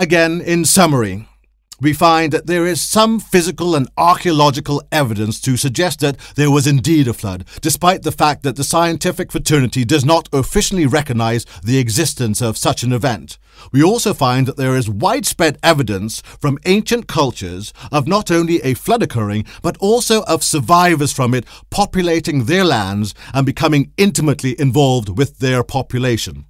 Again, in summary, we find that there is some physical and archaeological evidence to suggest that there was indeed a flood, despite the fact that the scientific fraternity does not officially recognize the existence of such an event. We also find that there is widespread evidence from ancient cultures of not only a flood occurring, but also of survivors from it populating their lands and becoming intimately involved with their population.